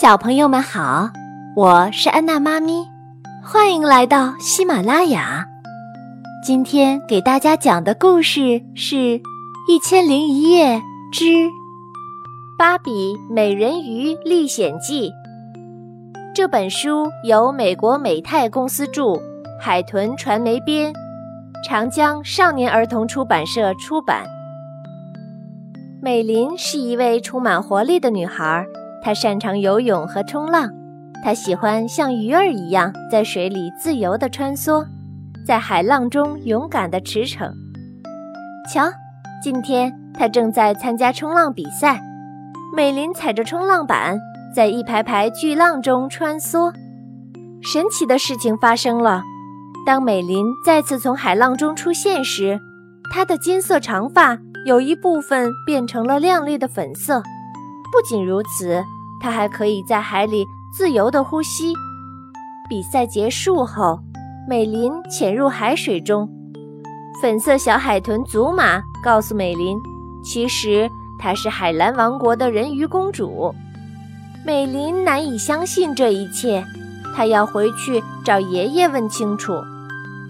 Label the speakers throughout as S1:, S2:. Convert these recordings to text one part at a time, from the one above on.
S1: 小朋友们好，我是安娜妈咪，欢迎来到喜马拉雅。今天给大家讲的故事是《一千零一夜之
S2: 芭比美人鱼历险记》。这本书由美国美泰公司著，海豚传媒编，长江少年儿童出版社出版。美琳是一位充满活力的女孩。他擅长游泳和冲浪，他喜欢像鱼儿一样在水里自由地穿梭，在海浪中勇敢地驰骋。瞧，今天他正在参加冲浪比赛。美琳踩着冲浪板，在一排排巨浪中穿梭。神奇的事情发生了，当美琳再次从海浪中出现时，她的金色长发有一部分变成了亮丽的粉色。不仅如此，它还可以在海里自由地呼吸。比赛结束后，美林潜入海水中。粉色小海豚祖玛告诉美林，其实她是海蓝王国的人鱼公主。美琳难以相信这一切，她要回去找爷爷问清楚。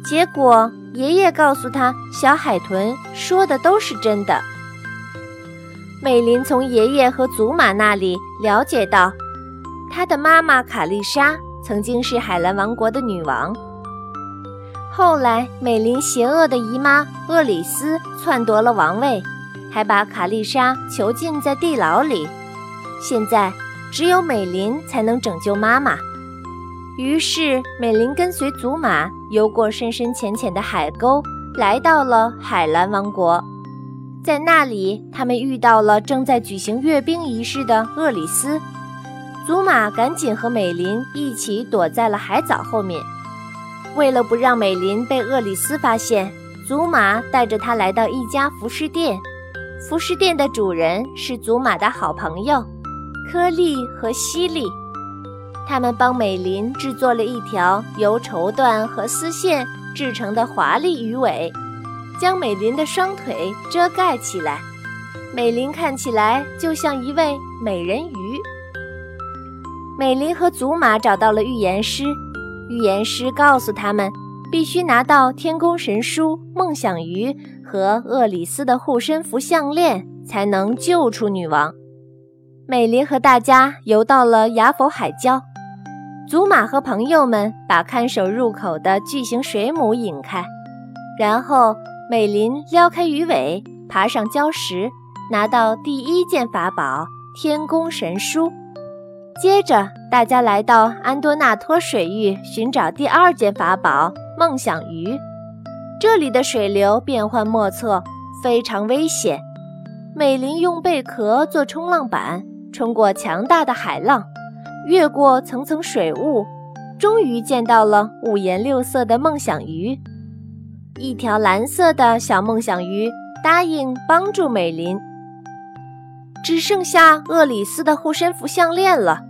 S2: 结果，爷爷告诉她，小海豚说的都是真的。美琳从爷爷和祖玛那里了解到，她的妈妈卡丽莎曾经是海蓝王国的女王。后来，美琳邪恶的姨妈厄里斯篡夺了王位，还把卡丽莎囚禁在地牢里。现在，只有美琳才能拯救妈妈。于是，美琳跟随祖玛游过深深浅浅的海沟，来到了海蓝王国。在那里，他们遇到了正在举行阅兵仪式的厄里斯。祖玛赶紧和美琳一起躲在了海藻后面。为了不让美琳被厄里斯发现，祖玛带着她来到一家服饰店。服饰店的主人是祖玛的好朋友科利和西利。他们帮美琳制作了一条由绸缎和丝线制成的华丽鱼尾。将美琳的双腿遮盖起来，美琳看起来就像一位美人鱼。美琳和祖玛找到了预言师，预言师告诉他们，必须拿到天宫神书梦想鱼和厄里斯的护身符项链，才能救出女王。美琳和大家游到了雅否海礁，祖玛和朋友们把看守入口的巨型水母引开，然后。美林撩开鱼尾，爬上礁石，拿到第一件法宝——天宫神书。接着，大家来到安多纳托水域，寻找第二件法宝——梦想鱼。这里的水流变幻莫测，非常危险。美林用贝壳做冲浪板，冲过强大的海浪，越过层层水雾，终于见到了五颜六色的梦想鱼。一条蓝色的小梦想鱼答应帮助美琳。只剩下厄里斯的护身符项链了。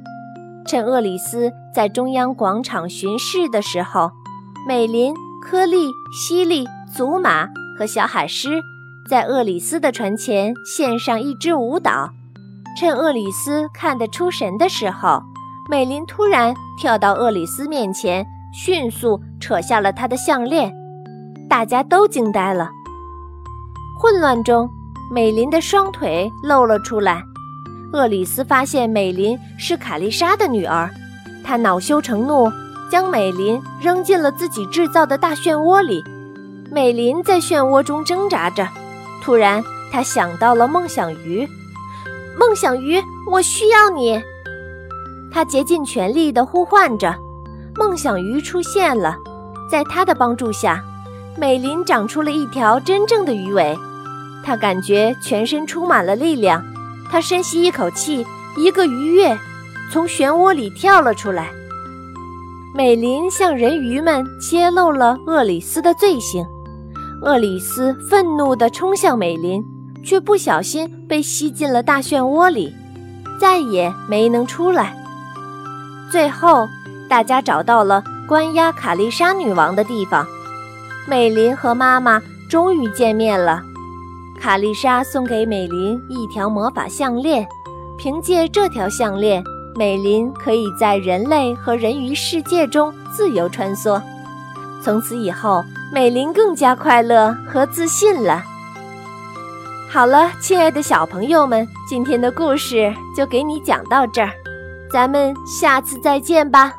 S2: 趁厄里斯在中央广场巡视的时候，美琳、科利、西利、祖玛和小海狮在厄里斯的船前献上一支舞蹈。趁厄里斯看得出神的时候，美琳突然跳到厄里斯面前，迅速扯下了他的项链。大家都惊呆了。混乱中，美琳的双腿露了出来。厄里斯发现美琳是卡丽莎的女儿，他恼羞成怒，将美琳扔进了自己制造的大漩涡里。美琳在漩涡中挣扎着，突然，她想到了梦想鱼。梦想鱼，我需要你！她竭尽全力地呼唤着。梦想鱼出现了，在她的帮助下。美琳长出了一条真正的鱼尾，她感觉全身充满了力量。她深吸一口气，一个鱼跃，从漩涡里跳了出来。美琳向人鱼们揭露了厄里斯的罪行，厄里斯愤怒地冲向美琳，却不小心被吸进了大漩涡里，再也没能出来。最后，大家找到了关押卡丽莎女王的地方。美琳和妈妈终于见面了。卡丽莎送给美琳一条魔法项链，凭借这条项链，美琳可以在人类和人鱼世界中自由穿梭。从此以后，美琳更加快乐和自信了。好了，亲爱的小朋友们，今天的故事就给你讲到这儿，咱们下次再见吧。